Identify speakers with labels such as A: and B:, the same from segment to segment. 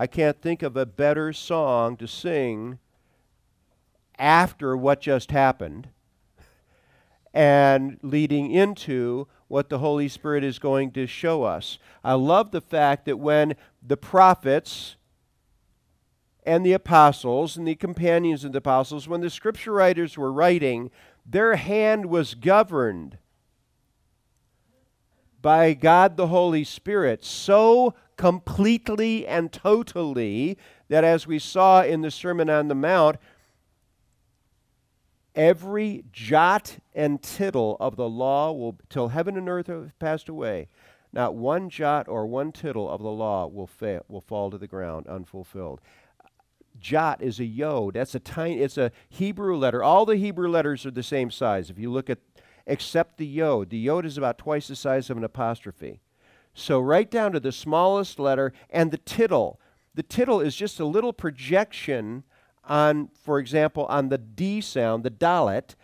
A: I can't think of a better song to sing after what just happened and leading into what the Holy Spirit is going to show us. I love the fact that when the prophets and the apostles and the companions of the apostles, when the scripture writers were writing, their hand was governed by God the Holy Spirit so completely and totally that, as we saw in the Sermon on the Mount, every jot and tittle of the law will, till heaven and earth have passed away, not one jot or one tittle of the law will, fail, will fall to the ground unfulfilled. Jot is a yod. That's a tiny. It's a Hebrew letter. All the Hebrew letters are the same size. If you look at, except the yod, the yod is about twice the size of an apostrophe. So right down to the smallest letter and the tittle. The tittle is just a little projection on, for example, on the D sound, the dalet.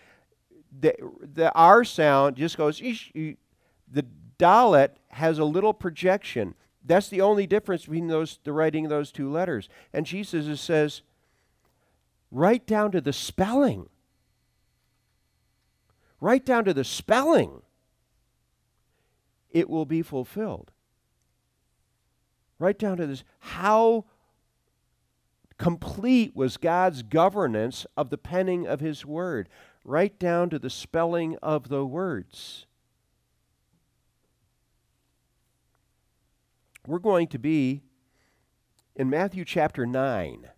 A: The, the R sound just goes, the dalet has a little projection. That's the only difference between those, the writing of those two letters. And Jesus says, right down to the spelling. Right down to the spelling. It will be fulfilled. Right down to this. How complete was God's governance of the penning of His Word, right down to the spelling of the words. we're going to be in Matthew chapter 9.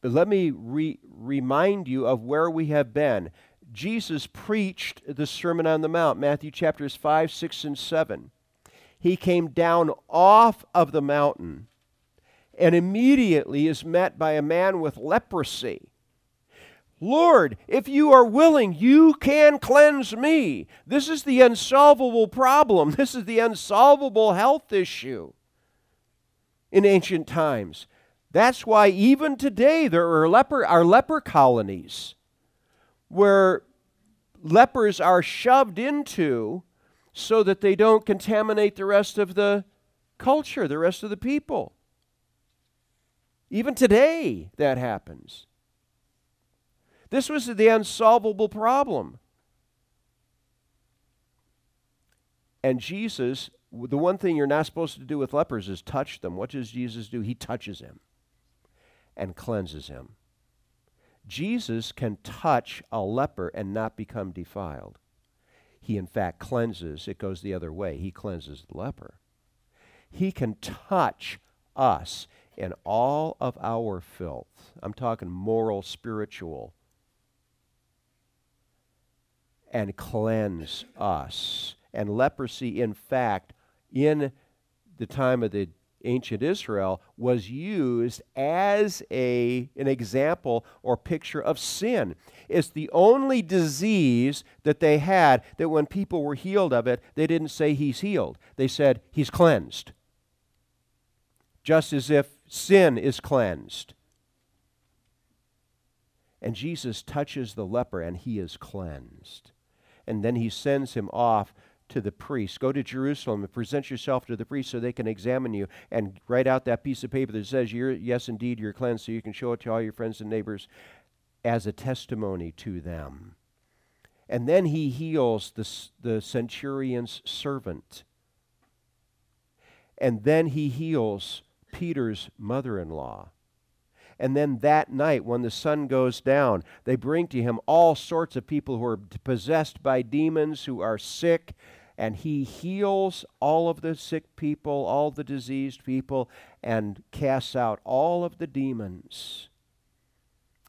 A: But let me re- remind you of where we have been. Jesus preached the Sermon on the Mount, Matthew chapters 5, 6, and 7. He came down off of the mountain and immediately is met by a man with leprosy. Lord, if you are willing, you can cleanse me. This is the unsolvable problem. This is the unsolvable health issue in ancient times. That's why even today there are leper, are leper colonies where lepers are shoved into so that they don't contaminate the rest of the culture, the rest of the people. Even today, that happens. This was the unsolvable problem. And Jesus, the one thing you're not supposed to do with lepers is touch them. What does Jesus do? He touches him and cleanses him. Jesus can touch a leper and not become defiled. He, in fact, cleanses. It goes the other way. He cleanses the leper. He can touch us in all of our filth. I'm talking moral, spiritual, and cleanse us. And leprosy, in fact, in the time of the ancient Israel, was used as a, an example or picture of sin. It's the only disease that they had that when people were healed of it, they didn't say he's healed. They said he's cleansed. Just as if sin is cleansed. And Jesus touches the leper and he is cleansed and then he sends him off to the priest. Go to Jerusalem and present yourself to the priest so they can examine you and write out that piece of paper that says, you're, Yes, indeed, you're cleansed, so you can show it to all your friends and neighbors as a testimony to them. And then he heals the, the centurion's servant. And then he heals Peter's mother in law. And then that night, when the sun goes down, they bring to him all sorts of people who are possessed by demons, who are sick, and he heals all of the sick people, all the diseased people, and casts out all of the demons.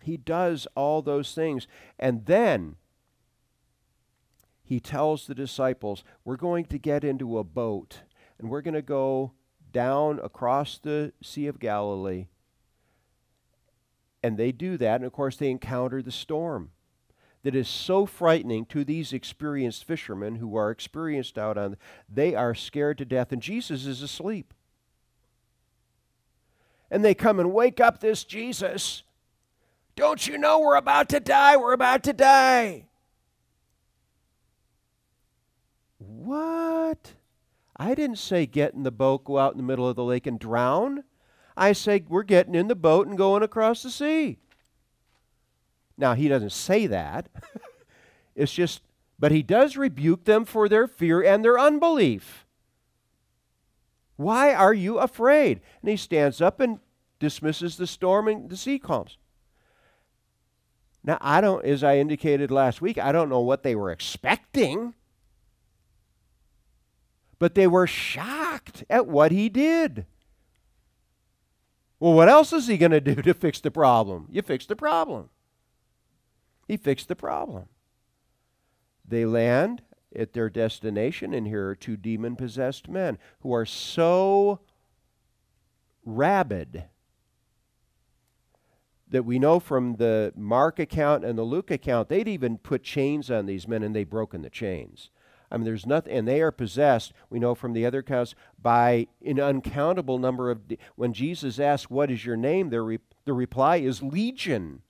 A: He does all those things. And then he tells the disciples, We're going to get into a boat, and we're going to go down across the Sea of Galilee and they do that, and of course, they encounter the storm that is so frightening to these experienced fishermen who are experienced out on they are scared to death and Jesus is asleep. And they come and wake up this Jesus. Don't you know we're about to die? We're about to die. What? I didn't say get in the boat, go out in the middle of the lake and drown. I say we're getting in the boat and going across the sea. Now, he doesn't say that. it's just, but he does rebuke them for their fear and their unbelief. Why are you afraid? And he stands up and dismisses the storm and the sea calms. Now, I don't, as I indicated last week, I don't know what they were expecting, but they were shocked at what he did. Well, what else is he going to do to fix the problem? You fix the problem. He fixed the problem. They land at their destination, and here are two demon possessed men who are so rabid that we know from the Mark account and the Luke account, they'd even put chains on these men and they'd broken the chains. I mean, there's nothing, and they are possessed, we know from the other accounts, by an uncountable number of. De- when Jesus asks, What is your name? Their re- the reply is Legion.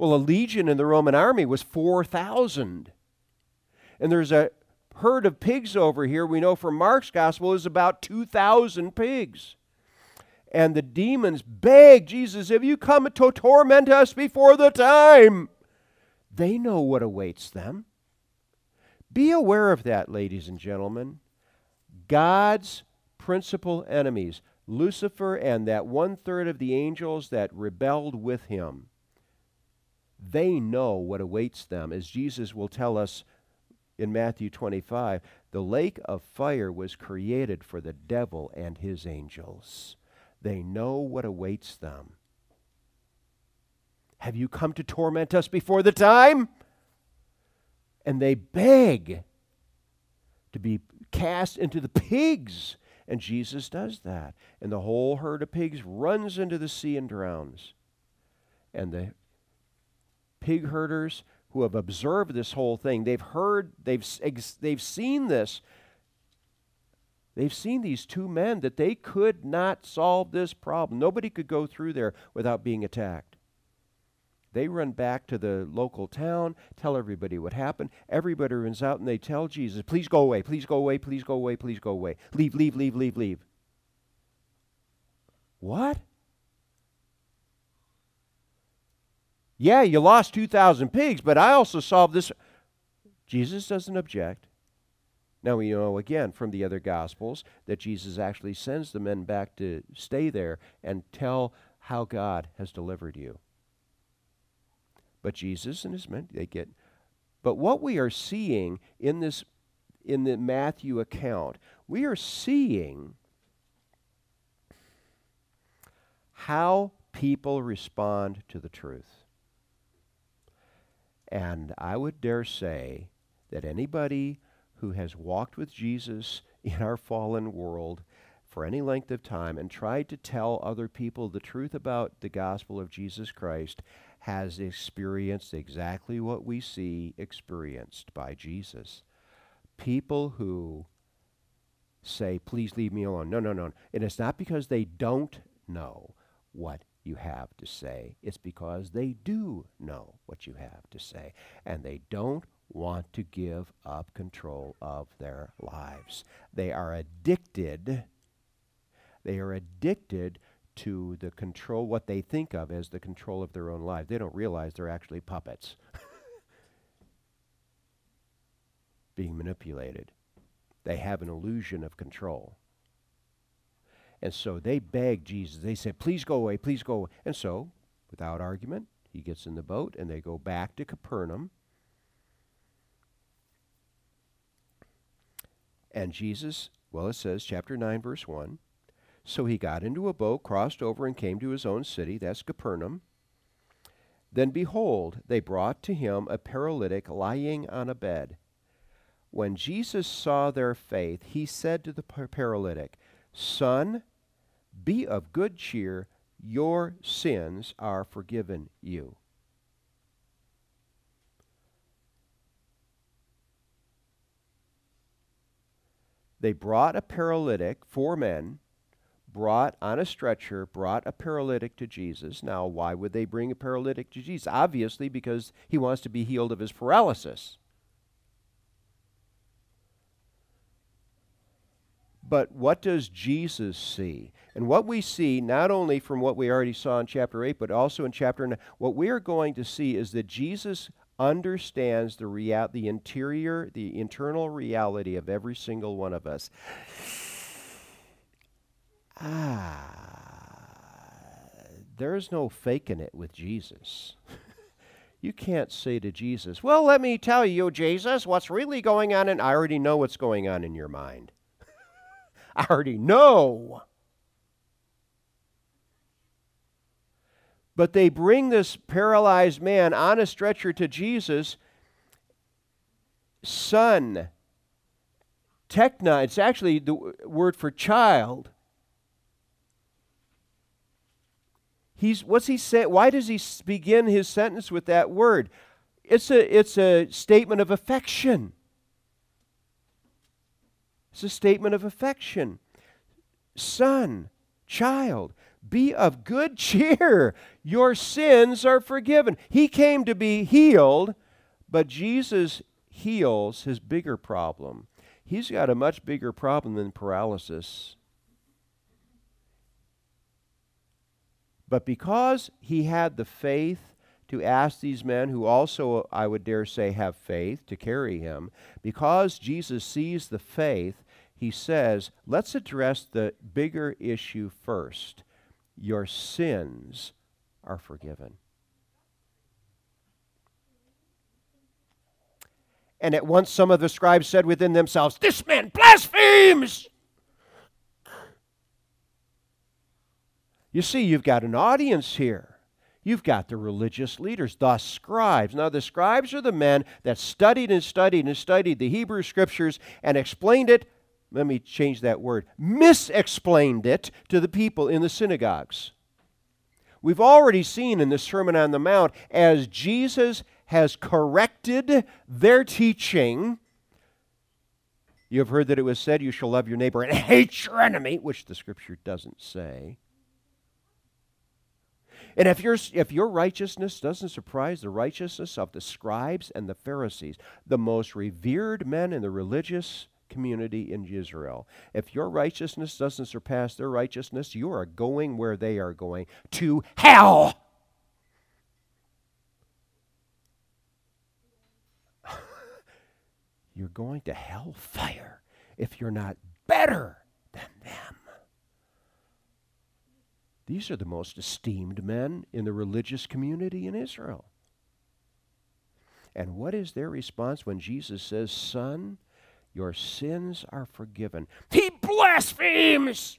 A: Well, a legion in the Roman army was 4,000. And there's a herd of pigs over here, we know from Mark's gospel, is about 2,000 pigs. And the demons beg Jesus, Have you come to torment us before the time? They know what awaits them. Be aware of that, ladies and gentlemen. God's principal enemies, Lucifer and that one third of the angels that rebelled with him, they know what awaits them. As Jesus will tell us in Matthew 25, the lake of fire was created for the devil and his angels. They know what awaits them. Have you come to torment us before the time? And they beg to be cast into the pigs. And Jesus does that. And the whole herd of pigs runs into the sea and drowns. And the pig herders who have observed this whole thing, they've heard, they've, they've seen this. They've seen these two men that they could not solve this problem. Nobody could go through there without being attacked. They run back to the local town, tell everybody what happened. Everybody runs out and they tell Jesus, please go away, please go away, please go away, please go away. Leave, leave, leave, leave, leave. What? Yeah, you lost 2,000 pigs, but I also solved this. Jesus doesn't object. Now we know again from the other Gospels that Jesus actually sends the men back to stay there and tell how God has delivered you. But Jesus and his men, they get. But what we are seeing in this, in the Matthew account, we are seeing how people respond to the truth. And I would dare say that anybody who has walked with Jesus in our fallen world for any length of time and tried to tell other people the truth about the gospel of Jesus Christ has experienced exactly what we see experienced by Jesus. People who say, please leave me alone. No, no, no. And it's not because they don't know what you have to say. It's because they do know what you have to say, and they don't want to give up control of their lives. They are addicted. They are addicted to the control, what they think of as the control of their own life. They don't realize they're actually puppets being manipulated. They have an illusion of control. And so they beg Jesus. They say, Please go away, please go away. And so, without argument, he gets in the boat and they go back to Capernaum. And Jesus, well, it says, chapter 9, verse 1. So he got into a boat, crossed over, and came to his own city. That's Capernaum. Then behold, they brought to him a paralytic lying on a bed. When Jesus saw their faith, he said to the paralytic, Son, be of good cheer, your sins are forgiven you. They brought a paralytic, four men, brought on a stretcher, brought a paralytic to Jesus. Now, why would they bring a paralytic to Jesus? Obviously, because he wants to be healed of his paralysis. But what does Jesus see? And what we see, not only from what we already saw in chapter 8, but also in chapter 9, what we are going to see is that Jesus understands the, rea- the interior, the internal reality of every single one of us. Ah, there's no faking it with Jesus. you can't say to Jesus, Well, let me tell you, Jesus, what's really going on. And I already know what's going on in your mind. I already know. But they bring this paralyzed man on a stretcher to Jesus. Son, tekna, it's actually the word for child. He's what's he say? Why does he begin his sentence with that word? It's a it's a statement of affection. It's a statement of affection. Son, child, be of good cheer. Your sins are forgiven. He came to be healed, but Jesus heals his bigger problem. He's got a much bigger problem than paralysis. But because he had the faith to ask these men, who also, I would dare say, have faith to carry him, because Jesus sees the faith, he says, let's address the bigger issue first. Your sins are forgiven. And at once some of the scribes said within themselves, This man blasphemes! You see, you've got an audience here. You've got the religious leaders, the scribes. Now, the scribes are the men that studied and studied and studied the Hebrew scriptures and explained it. Let me change that word misexplained it to the people in the synagogues. We've already seen in the Sermon on the Mount as Jesus has corrected their teaching. You have heard that it was said, You shall love your neighbor and hate your enemy, which the scripture doesn't say. And if, your if your righteousness doesn't surprise the righteousness of the scribes and the Pharisees, the most revered men in the religious community in Israel, if your righteousness doesn't surpass their righteousness, you are going where they are going to hell. you're going to hellfire if you're not better than them. These are the most esteemed men in the religious community in Israel. And what is their response when Jesus says, Son, your sins are forgiven? He blasphemes!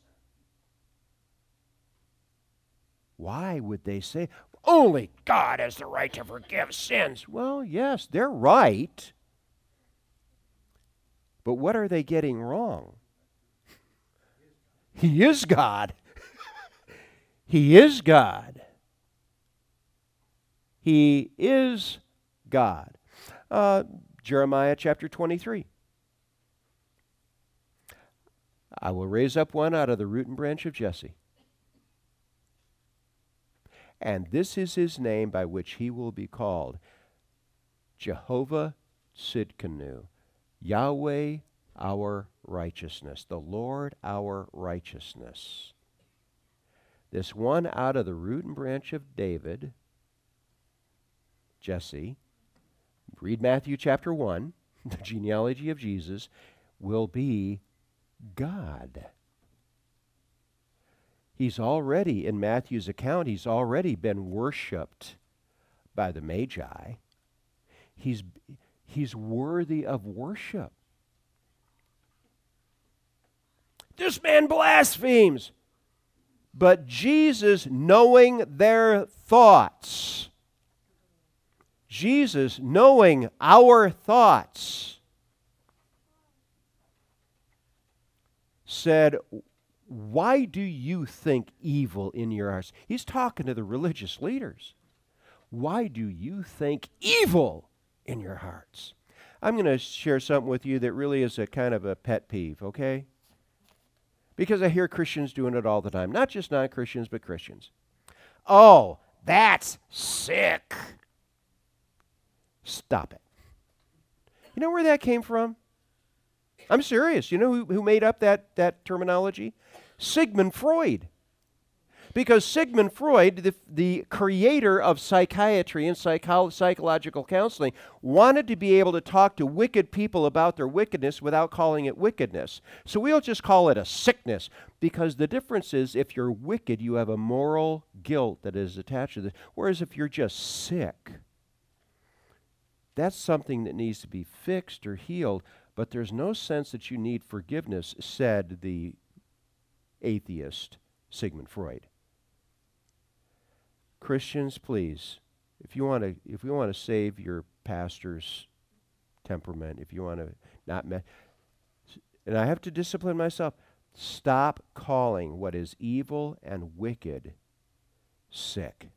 A: Why would they say, only God has the right to forgive sins? Well, yes, they're right. But what are they getting wrong? He is God. He is God. He is God. Uh, Jeremiah chapter 23. I will raise up one out of the root and branch of Jesse. And this is his name by which he will be called Jehovah Tsidkenu, Yahweh our righteousness, the Lord our righteousness. This one out of the root and branch of David, Jesse, read Matthew chapter 1, the genealogy of Jesus, will be God. He's already, in Matthew's account, he's already been worshiped by the Magi. He's, he's worthy of worship. This man blasphemes. But Jesus, knowing their thoughts, Jesus, knowing our thoughts, said, Why do you think evil in your hearts? He's talking to the religious leaders. Why do you think evil in your hearts? I'm going to share something with you that really is a kind of a pet peeve, okay? because I hear Christians doing it all the time. Not just non Christians, but Christians. Oh, that's sick. Stop it. You know where that came from? I'm serious. You know who, who made up that, that terminology? Sigmund Freud. Because Sigmund Freud, the, the creator of psychiatry and psycho- psychological counseling, wanted to be able to talk to wicked people about their wickedness without calling it wickedness. So we'll just call it a sickness. Because the difference is if you're wicked, you have a moral guilt that is attached to this. Whereas if you're just sick, that's something that needs to be fixed or healed, but there's no sense that you need forgiveness, said the atheist Sigmund Freud. Christians, please, if you want to, if you want to save your pastor's temperament, if you want to not, and I have to discipline myself, stop calling what is evil and wicked sick,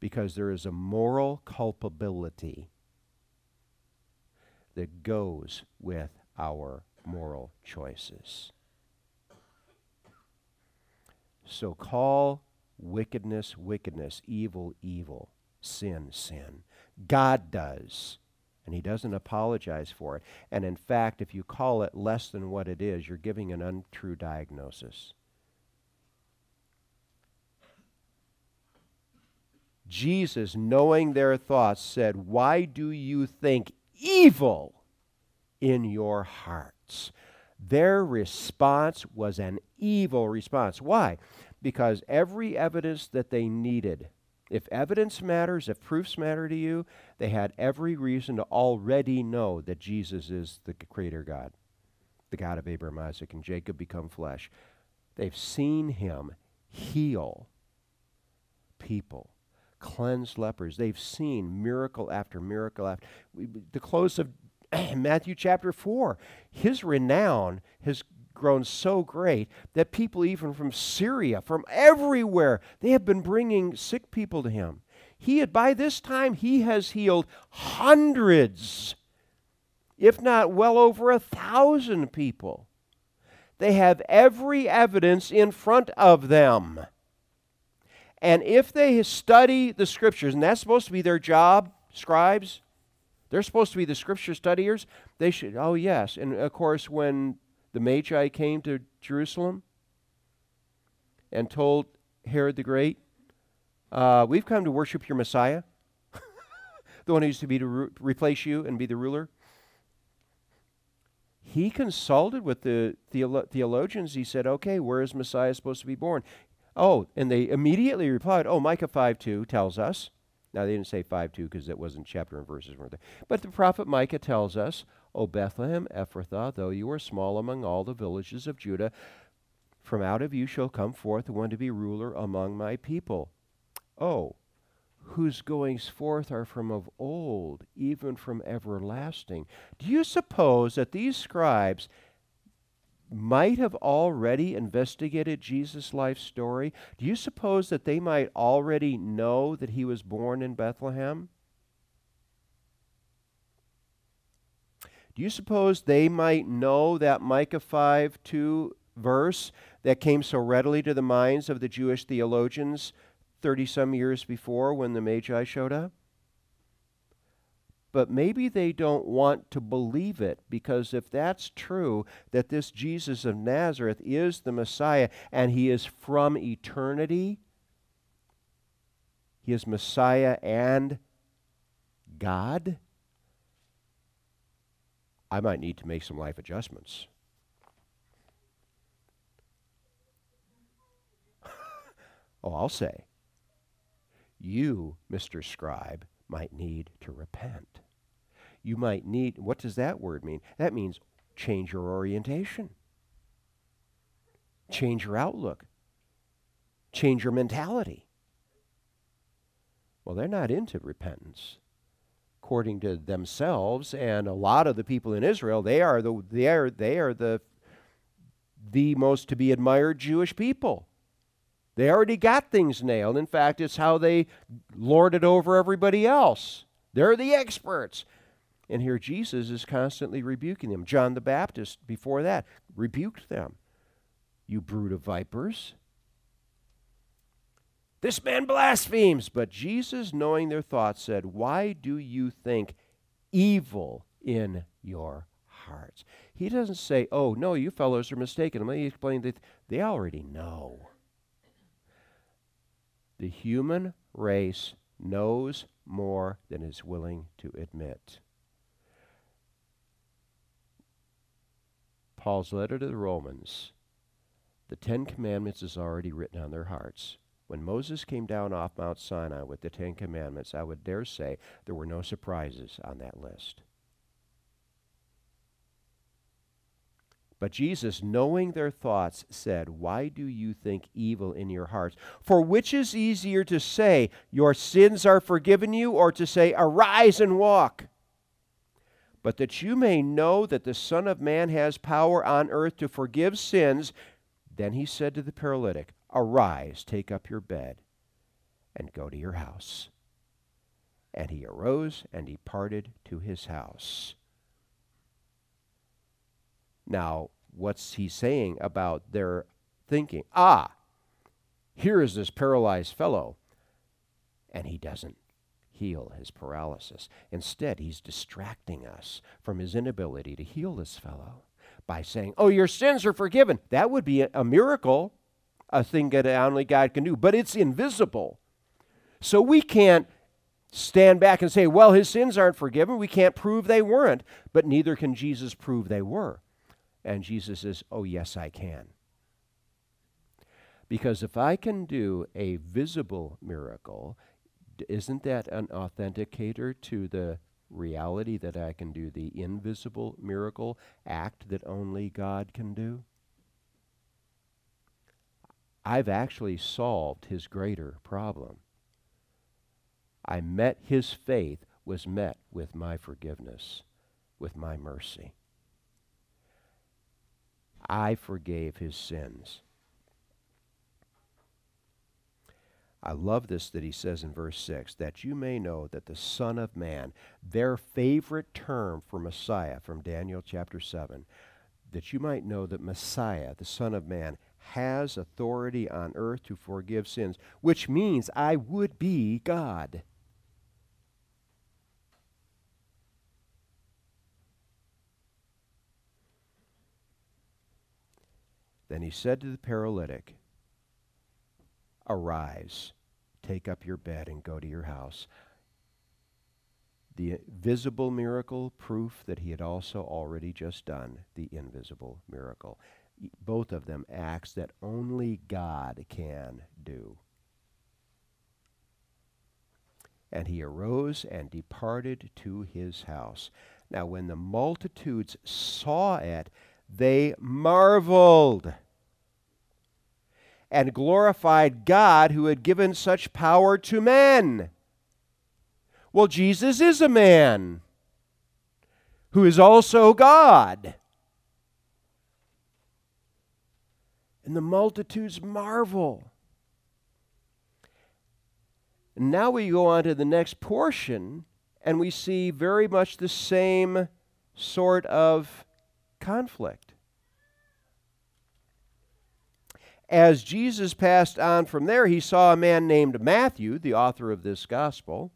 A: because there is a moral culpability that goes with our moral choices. So call wickedness, wickedness, evil, evil, sin, sin. God does. And he doesn't apologize for it. And in fact, if you call it less than what it is, you're giving an untrue diagnosis. Jesus, knowing their thoughts, said, Why do you think evil in your hearts? Their response was an evil response. Why? because every evidence that they needed, if evidence matters, if proofs matter to you, they had every reason to already know that Jesus is the Creator God, the God of Abraham, Isaac, and Jacob become flesh. They've seen him heal people, cleanse lepers. They've seen miracle after miracle after. The close of Matthew chapter 4, his renown has grown so great that people, even from Syria, from everywhere, they have been bringing sick people to him. He had, by this time, he has healed hundreds, if not well over a thousand people. They have every evidence in front of them. And if they study the scriptures, and that's supposed to be their job, scribes, they're supposed to be the scripture studiers, they should, oh, yes. And of course, when the Magi came to Jerusalem and told Herod the Great, uh, We've come to worship your Messiah, the one who's to be to re- replace you and be the ruler. He consulted with the theolo- theologians. He said, Okay, where is Messiah supposed to be born? Oh, and they immediately replied, Oh, Micah 5 2 tells us. Now, they didn't say 5 2 because it wasn't chapter and verses, weren't they? But the prophet Micah tells us O Bethlehem Ephrathah, though you are small among all the villages of Judah, from out of you shall come forth one to be ruler among my people. Oh, whose goings forth are from of old, even from everlasting. Do you suppose that these scribes might have already investigated Jesus' life story? Do you suppose that they might already know that he was born in Bethlehem? Do you suppose they might know that Micah 5 2 verse that came so readily to the minds of the Jewish theologians 30 some years before when the Magi showed up? But maybe they don't want to believe it because if that's true, that this Jesus of Nazareth is the Messiah and he is from eternity, he is Messiah and God I might need to make some life adjustments. oh, I'll say, you, Mr. Scribe, might need to repent. You might need, what does that word mean? That means change your orientation, change your outlook, change your mentality. Well, they're not into repentance according to themselves and a lot of the people in Israel, they are the they are they are the the most to be admired Jewish people. They already got things nailed. In fact, it's how they lord it over everybody else. They're the experts. And here Jesus is constantly rebuking them. John the Baptist, before that, rebuked them. You brood of vipers. This man blasphemes. But Jesus, knowing their thoughts, said, Why do you think evil in your hearts. He doesn't say, oh, no, you fellows are mistaken. Let me explain that they already know. The human race knows more than is willing to admit. Paul's letter to the Romans, the Ten Commandments is already written on their hearts. When Moses came down off Mount Sinai with the Ten Commandments, I would dare say there were no surprises on that list. But Jesus, knowing their thoughts, said, Why do you think evil in your hearts? For which is easier to say, Your sins are forgiven you, or to say, Arise and walk? But that you may know that the Son of Man has power on earth to forgive sins, then he said to the paralytic, Arise, take up your bed, and go to your house. And he arose and departed to his house. Now, what's he saying about their thinking? Ah, here is this paralyzed fellow, and he doesn't heal his paralysis. Instead, he's distracting us from his inability to heal this fellow by saying, Oh, your sins are forgiven. That would be a miracle, a thing that only God can do, but it's invisible. So we can't stand back and say, Well, his sins aren't forgiven. We can't prove they weren't, but neither can Jesus prove they were. And Jesus says, Oh, yes, I can. Because if I can do a visible miracle, isn't that an authenticator to the reality that I can do the invisible miracle act that only God can do? I've actually solved his greater problem. I met his faith was met with my forgiveness, with my mercy. I forgave his sins. I love this that he says in verse 6 that you may know that the Son of Man, their favorite term for Messiah from Daniel chapter 7, that you might know that Messiah, the Son of Man, has authority on earth to forgive sins, which means I would be God. Then he said to the paralytic, Arise, take up your bed, and go to your house. The visible miracle, proof that he had also already just done the invisible miracle. Both of them acts that only God can do. And he arose and departed to his house. Now, when the multitudes saw it, they marveled and glorified God who had given such power to men. Well, Jesus is a man who is also God. And the multitudes marvel. And now we go on to the next portion, and we see very much the same sort of conflict. As Jesus passed on from there, he saw a man named Matthew, the author of this gospel,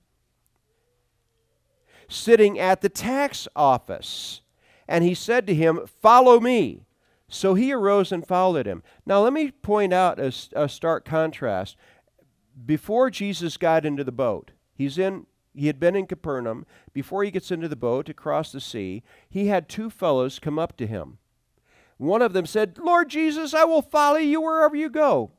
A: sitting at the tax office. And he said to him, Follow me. So he arose and followed him. Now, let me point out a, a stark contrast. Before Jesus got into the boat, he's in he had been in Capernaum. Before he gets into the boat to cross the sea, he had two fellows come up to him. One of them said, Lord Jesus, I will follow you wherever you go.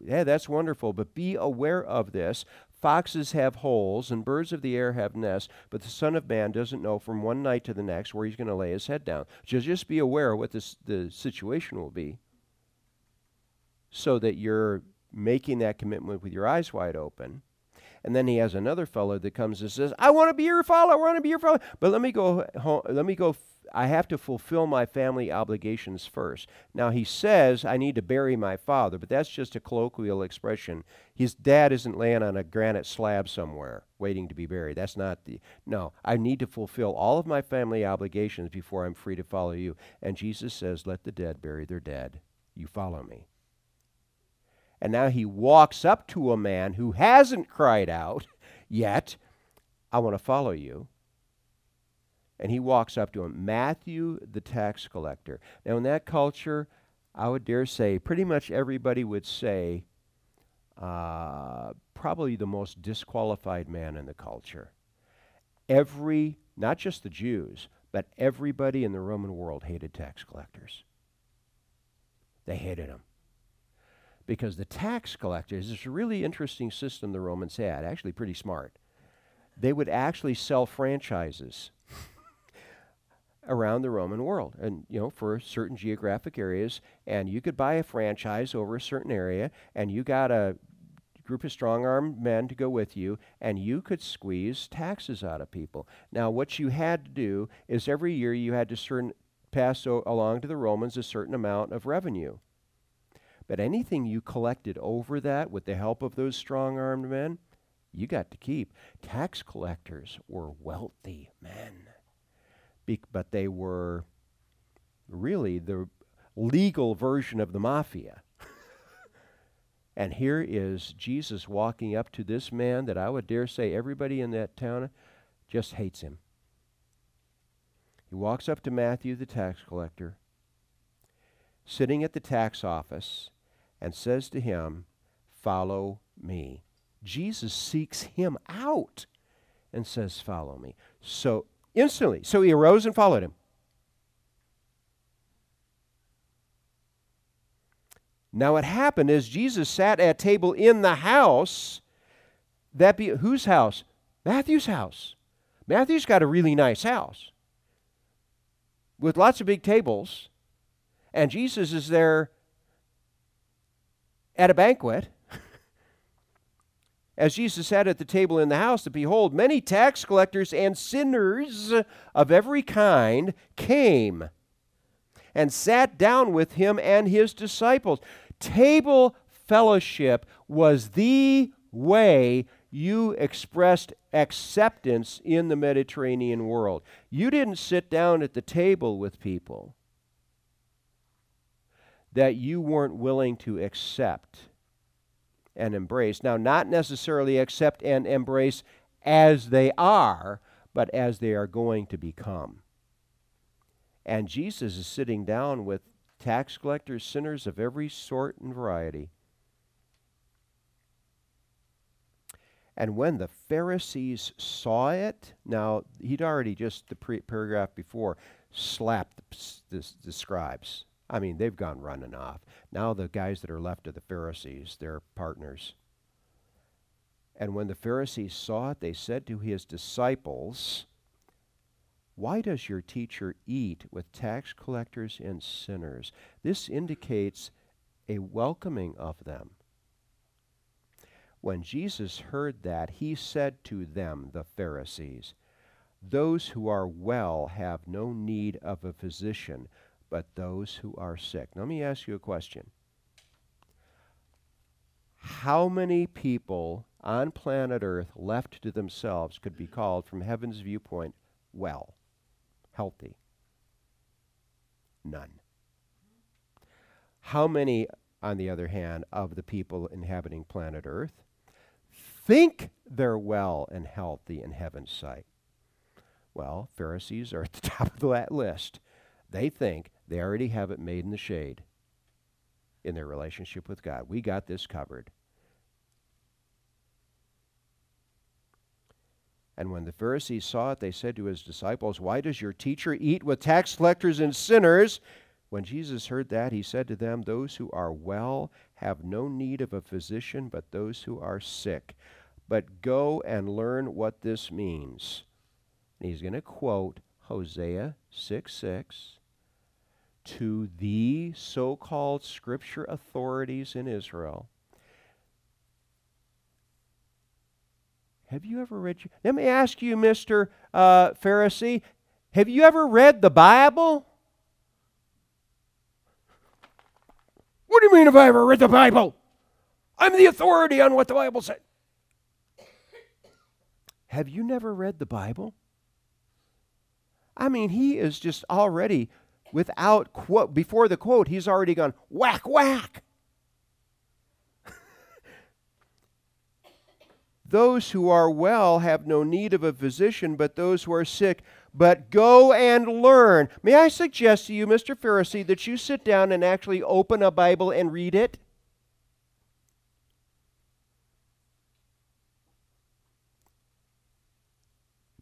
A: Yeah, that's wonderful, but be aware of this. Foxes have holes and birds of the air have nests, but the Son of Man doesn't know from one night to the next where he's going to lay his head down. Just, just be aware of what this, the situation will be so that you're making that commitment with your eyes wide open and then he has another fellow that comes and says, "I want to be your follower. I want to be your follower, but let me go. Home, let me go. I have to fulfill my family obligations first. Now he says, "I need to bury my father," but that's just a colloquial expression. His dad isn't laying on a granite slab somewhere waiting to be buried. That's not the. No, I need to fulfill all of my family obligations before I'm free to follow you. And Jesus says, "Let the dead bury their dead. You follow me." And now he walks up to a man who hasn't cried out yet, I want to follow you. And he walks up to him, Matthew the tax collector. Now, in that culture, I would dare say pretty much everybody would say uh, probably the most disqualified man in the culture. Every, not just the Jews, but everybody in the Roman world hated tax collectors. They hated them. Because the tax collectors is a really interesting system the Romans had, actually pretty smart. They would actually sell franchises around the Roman world and you know for certain geographic areas and you could buy a franchise over a certain area and you got a group of strong-armed men to go with you and you could squeeze taxes out of people. Now what you had to do is every year you had to certain pass o- along to the Romans a certain amount of revenue. But anything you collected over that with the help of those strong-armed men, you got to keep. Tax collectors were wealthy men but they were really the legal version of the mafia. and here is Jesus walking up to this man that I would dare say everybody in that town just hates him. He walks up to Matthew, the tax collector, sitting at the tax office, and says to him, Follow me. Jesus seeks him out and says, Follow me. So Instantly. So he arose and followed him. Now it happened as Jesus sat at table in the house, that be whose house? Matthew's house. Matthew's got a really nice house with lots of big tables, and Jesus is there at a banquet. As Jesus sat at the table in the house, that behold, many tax collectors and sinners of every kind came and sat down with him and his disciples. Table fellowship was the way you expressed acceptance in the Mediterranean world. You didn't sit down at the table with people that you weren't willing to accept and embrace. Now, not necessarily accept and embrace as they are, but as they are going to become. And Jesus is sitting down with tax collectors, sinners of every sort and variety. And when the Pharisees saw it, now he'd already just the pre- paragraph before slapped the, the, the scribes I mean, they've gone running off. Now the guys that are left are the Pharisees, their partners. And when the Pharisees saw it, they said to his disciples, Why does your teacher eat with tax collectors and sinners? This indicates a welcoming of them. When Jesus heard that, he said to them, the Pharisees, Those who are well have no need of a physician but those who are sick. Now, let me ask you a question. How many people on planet Earth left to themselves could be called from heaven's viewpoint well, healthy? None. How many, on the other hand, of the people inhabiting planet Earth think they're well and healthy in heaven's sight? Well, Pharisees are at the top of that list. They think they already have it made in the shade in their relationship with God. We got this covered. And when the Pharisees saw it, they said to his disciples, Why does your teacher eat with tax collectors and sinners? When Jesus heard that, he said to them, Those who are well have no need of a physician, but those who are sick. But go and learn what this means. And he's going to quote Hosea 6 6 to the so called scripture authorities in Israel. Have you ever read? Let me ask you, Mr. Uh, Pharisee, have you ever read the Bible? What do you mean, have I ever read the Bible? I'm the authority on what the Bible said. Have you never read the Bible? I mean, he is just already without quote before the quote he's already gone whack whack Those who are well have no need of a physician, but those who are sick. But go and learn. May I suggest to you, Mr. Pharisee, that you sit down and actually open a Bible and read it?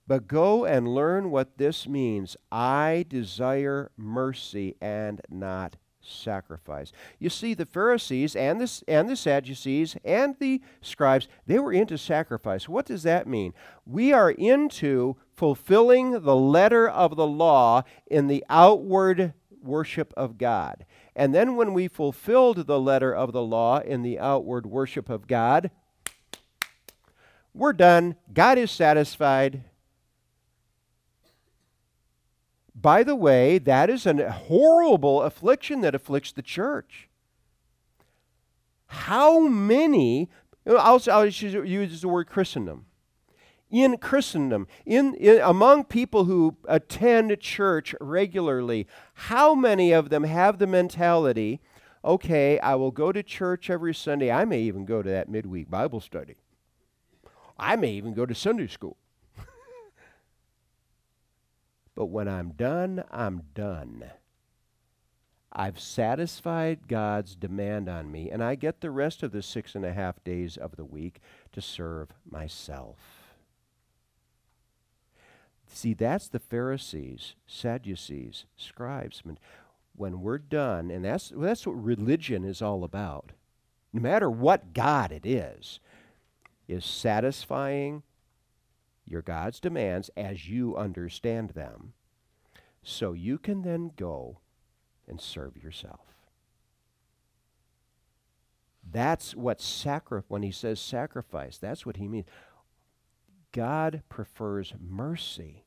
A: But go and learn what this means. I desire mercy and not sacrifice. You see, the Pharisees and the, and the Sadducees and the scribes, they were into sacrifice. What does that mean? We are into fulfilling the letter of the law in the outward worship of God. And then when we fulfilled the letter of the law in the outward worship of God, we're done. God is satisfied. By the way, that is a horrible affliction that afflicts the church. How many, I'll, I'll use the word Christendom. In Christendom, in, in, among people who attend church regularly, how many of them have the mentality, okay, I will go to church every Sunday. I may even go to that midweek Bible study. I may even go to Sunday school. But when I'm done, I'm done. I've satisfied God's demand on me, and I get the rest of the six and a half days of the week to serve myself. See, that's the Pharisees, Sadducees, scribes. When we're done, and that's, that's what religion is all about, no matter what God it is, is satisfying your God's demands as you understand them, so you can then go and serve yourself. That's what sacrifice, when he says sacrifice, that's what he means. God prefers mercy.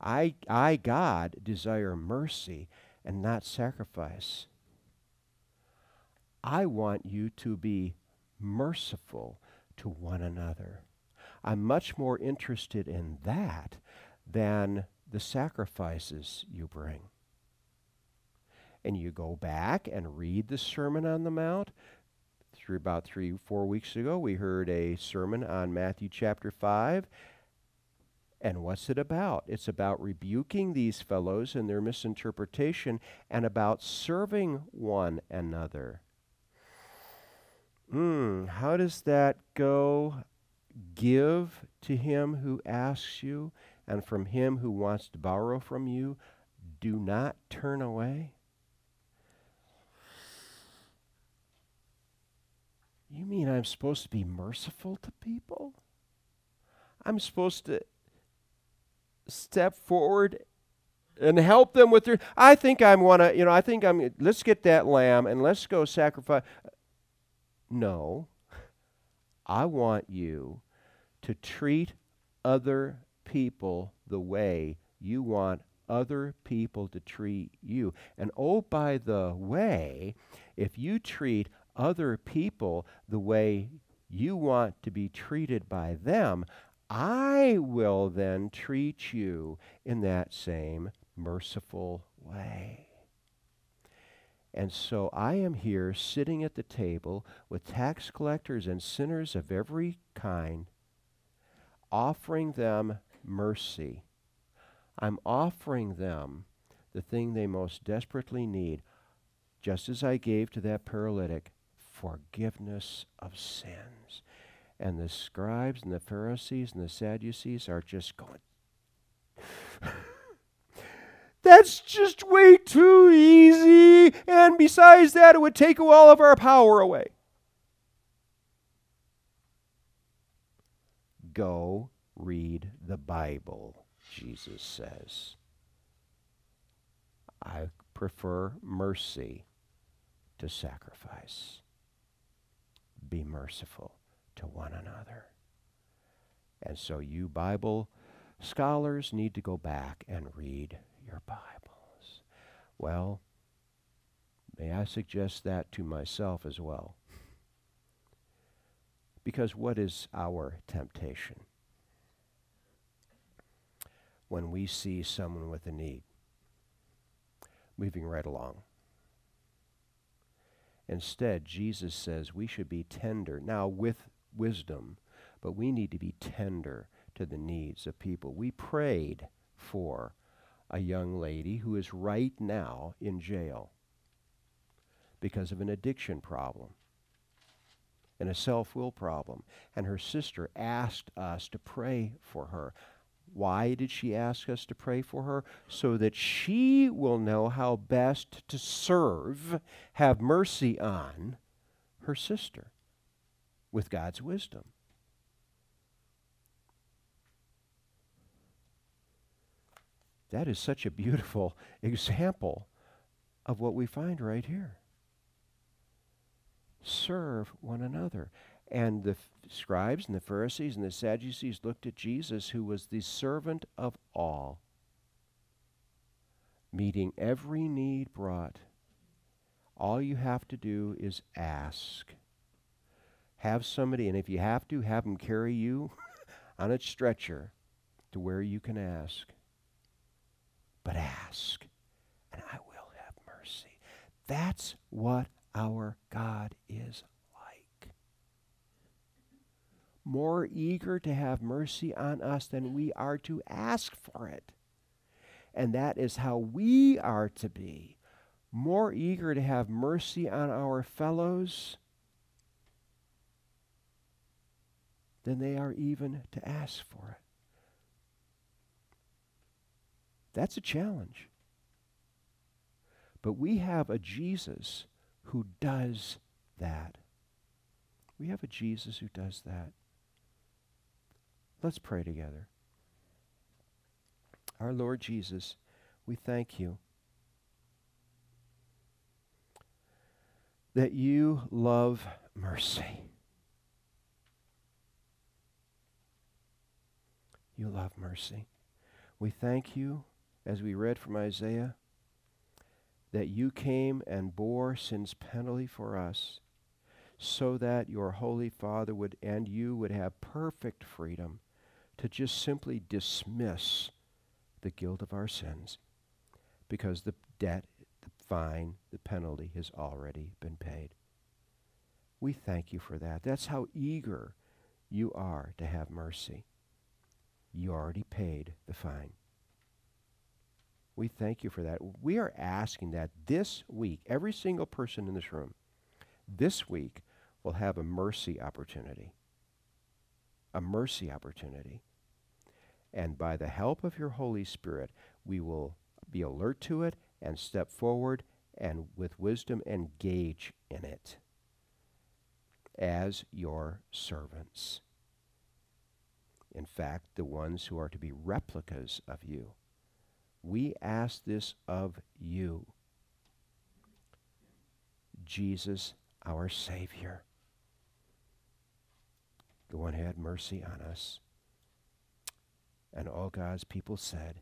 A: I, I, God, desire mercy and not sacrifice. I want you to be merciful to one another. I'm much more interested in that than the sacrifices you bring. And you go back and read the Sermon on the Mount. Through about three, four weeks ago, we heard a sermon on Matthew chapter 5. And what's it about? It's about rebuking these fellows and their misinterpretation and about serving one another. Hmm, how does that go? Give to him who asks you, and from him who wants to borrow from you, do not turn away. You mean I'm supposed to be merciful to people? I'm supposed to step forward and help them with their I think I'm want to, you know, I think I'm let's get that lamb and let's go sacrifice. No. I want you to treat other people the way you want other people to treat you. And oh, by the way, if you treat other people the way you want to be treated by them, I will then treat you in that same merciful way. And so I am here sitting at the table with tax collectors and sinners of every kind offering them mercy. I'm offering them the thing they most desperately need, just as I gave to that paralytic forgiveness of sins. And the scribes and the Pharisees and the Sadducees are just going, That's just way too easy. And besides that, it would take all of our power away. Go read the Bible, Jesus says. I prefer mercy to sacrifice. Be merciful to one another. And so, you Bible scholars need to go back and read your Bibles. Well, may I suggest that to myself as well? Because what is our temptation? When we see someone with a need, moving right along. Instead, Jesus says we should be tender. Now, with wisdom, but we need to be tender to the needs of people. We prayed for a young lady who is right now in jail because of an addiction problem and a self will problem. And her sister asked us to pray for her. Why did she ask us to pray for her? So that she will know how best to serve, have mercy on her sister with God's wisdom. That is such a beautiful example of what we find right here. Serve one another. And the scribes and the Pharisees and the Sadducees looked at Jesus, who was the servant of all, meeting every need brought. All you have to do is ask. Have somebody, and if you have to, have them carry you on a stretcher to where you can ask. But ask, and I will have mercy. That's what our God is like. more eager to have mercy on us than we are to ask for it. And that is how we are to be more eager to have mercy on our fellows than they are even to ask for it. That's a challenge. But we have a Jesus who does that. We have a Jesus who does that. Let's pray together. Our Lord Jesus, we thank you that you love mercy. You love mercy. We thank you, as we read from Isaiah, that you came and bore sin's penalty for us so that your Holy Father would and you would have perfect freedom to just simply dismiss the guilt of our sins because the debt, the fine, the penalty has already been paid. We thank you for that. That's how eager you are to have mercy. You already paid the fine. We thank you for that. We are asking that this week, every single person in this room, this week, will have a mercy opportunity. A mercy opportunity. And by the help of your Holy Spirit, we will be alert to it and step forward and with wisdom engage in it as your servants. In fact, the ones who are to be replicas of you. We ask this of you, Jesus, our Savior, one who had mercy on us. And all God's people said,